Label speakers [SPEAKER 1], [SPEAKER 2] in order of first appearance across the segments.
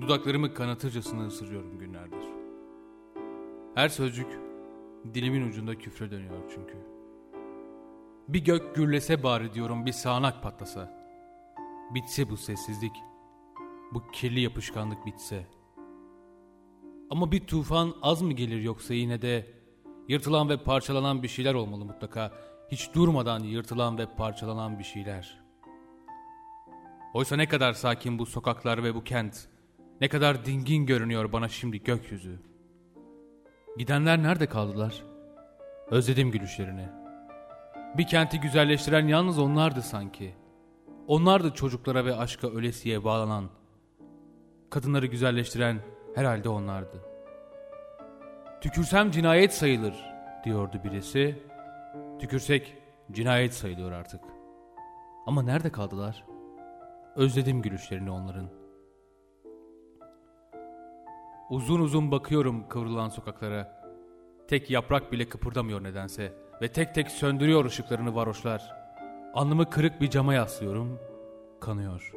[SPEAKER 1] Dudaklarımı kanatırcasına ısırıyorum günlerdir. Her sözcük dilimin ucunda küfre dönüyor çünkü. Bir gök gürlese bari diyorum bir sağanak patlasa. Bitse bu sessizlik. Bu kirli yapışkanlık bitse. Ama bir tufan az mı gelir yoksa yine de yırtılan ve parçalanan bir şeyler olmalı mutlaka. Hiç durmadan yırtılan ve parçalanan bir şeyler. Oysa ne kadar sakin bu sokaklar ve bu kent. Ne kadar dingin görünüyor bana şimdi gökyüzü. Gidenler nerede kaldılar? Özledim gülüşlerini. Bir kenti güzelleştiren yalnız onlardı sanki. Onlardı çocuklara ve aşka ölesiye bağlanan. Kadınları güzelleştiren herhalde onlardı. Tükürsem cinayet sayılır diyordu birisi. Tükürsek cinayet sayılıyor artık. Ama nerede kaldılar? Özledim gülüşlerini onların. Uzun uzun bakıyorum kıvrılan sokaklara. Tek yaprak bile kıpırdamıyor nedense ve tek tek söndürüyor ışıklarını varoşlar. Alnımı kırık bir cama yaslıyorum, kanıyor.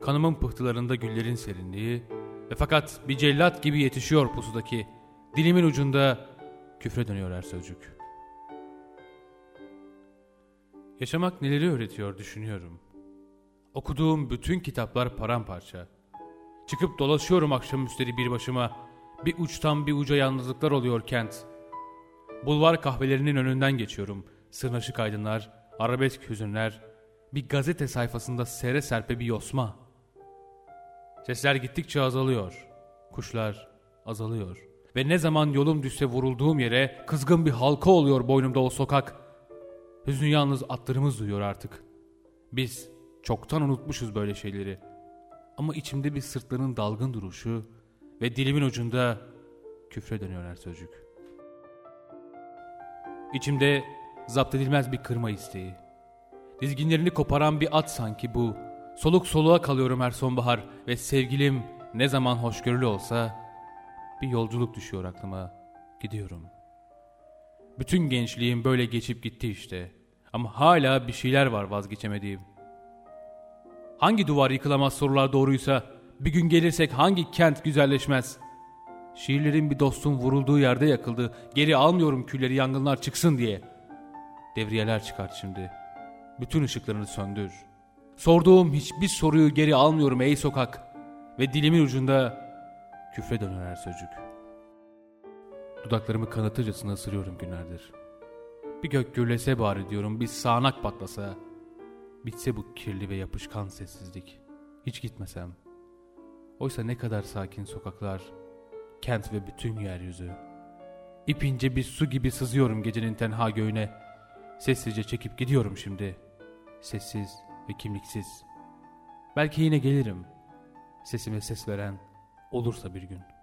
[SPEAKER 1] Kanımın pıhtılarında güllerin serinliği ve fakat bir cellat gibi yetişiyor pusudaki. Dilimin ucunda küfre dönüyor her sözcük. Yaşamak neleri öğretiyor düşünüyorum. Okuduğum bütün kitaplar paramparça. Çıkıp dolaşıyorum akşamüstleri bir başıma. Bir uçtan bir uca yalnızlıklar oluyor kent. Bulvar kahvelerinin önünden geçiyorum. Sırnaşık aydınlar, arabesk hüzünler. Bir gazete sayfasında sere serpe bir yosma. Sesler gittikçe azalıyor. Kuşlar azalıyor. Ve ne zaman yolum düşse vurulduğum yere kızgın bir halka oluyor boynumda o sokak. Hüzün yalnız atlarımız duyuyor artık. Biz çoktan unutmuşuz böyle şeyleri. Ama içimde bir sırtların dalgın duruşu ve dilimin ucunda küfre dönüyor her sözcük. İçimde zapt edilmez bir kırma isteği. Dizginlerini koparan bir at sanki bu. Soluk soluğa kalıyorum her sonbahar ve sevgilim ne zaman hoşgörülü olsa bir yolculuk düşüyor aklıma. Gidiyorum. Bütün gençliğim böyle geçip gitti işte. Ama hala bir şeyler var vazgeçemediğim. Hangi duvar yıkılamaz sorular doğruysa bir gün gelirsek hangi kent güzelleşmez? Şiirlerin bir dostum vurulduğu yerde yakıldı. Geri almıyorum külleri yangınlar çıksın diye. Devriyeler çıkart şimdi. Bütün ışıklarını söndür. Sorduğum hiçbir soruyu geri almıyorum ey sokak. Ve dilimin ucunda küfre döner sözcük. Dudaklarımı kanatırcasına ısırıyorum günlerdir. Bir gök gürlese bari diyorum, bir sağanak patlasa. Bitse bu kirli ve yapışkan sessizlik. Hiç gitmesem. Oysa ne kadar sakin sokaklar, kent ve bütün yeryüzü. İpince bir su gibi sızıyorum gecenin tenha göğüne. Sessizce çekip gidiyorum şimdi. Sessiz ve kimliksiz. Belki yine gelirim. Sesime ses veren olursa bir gün.''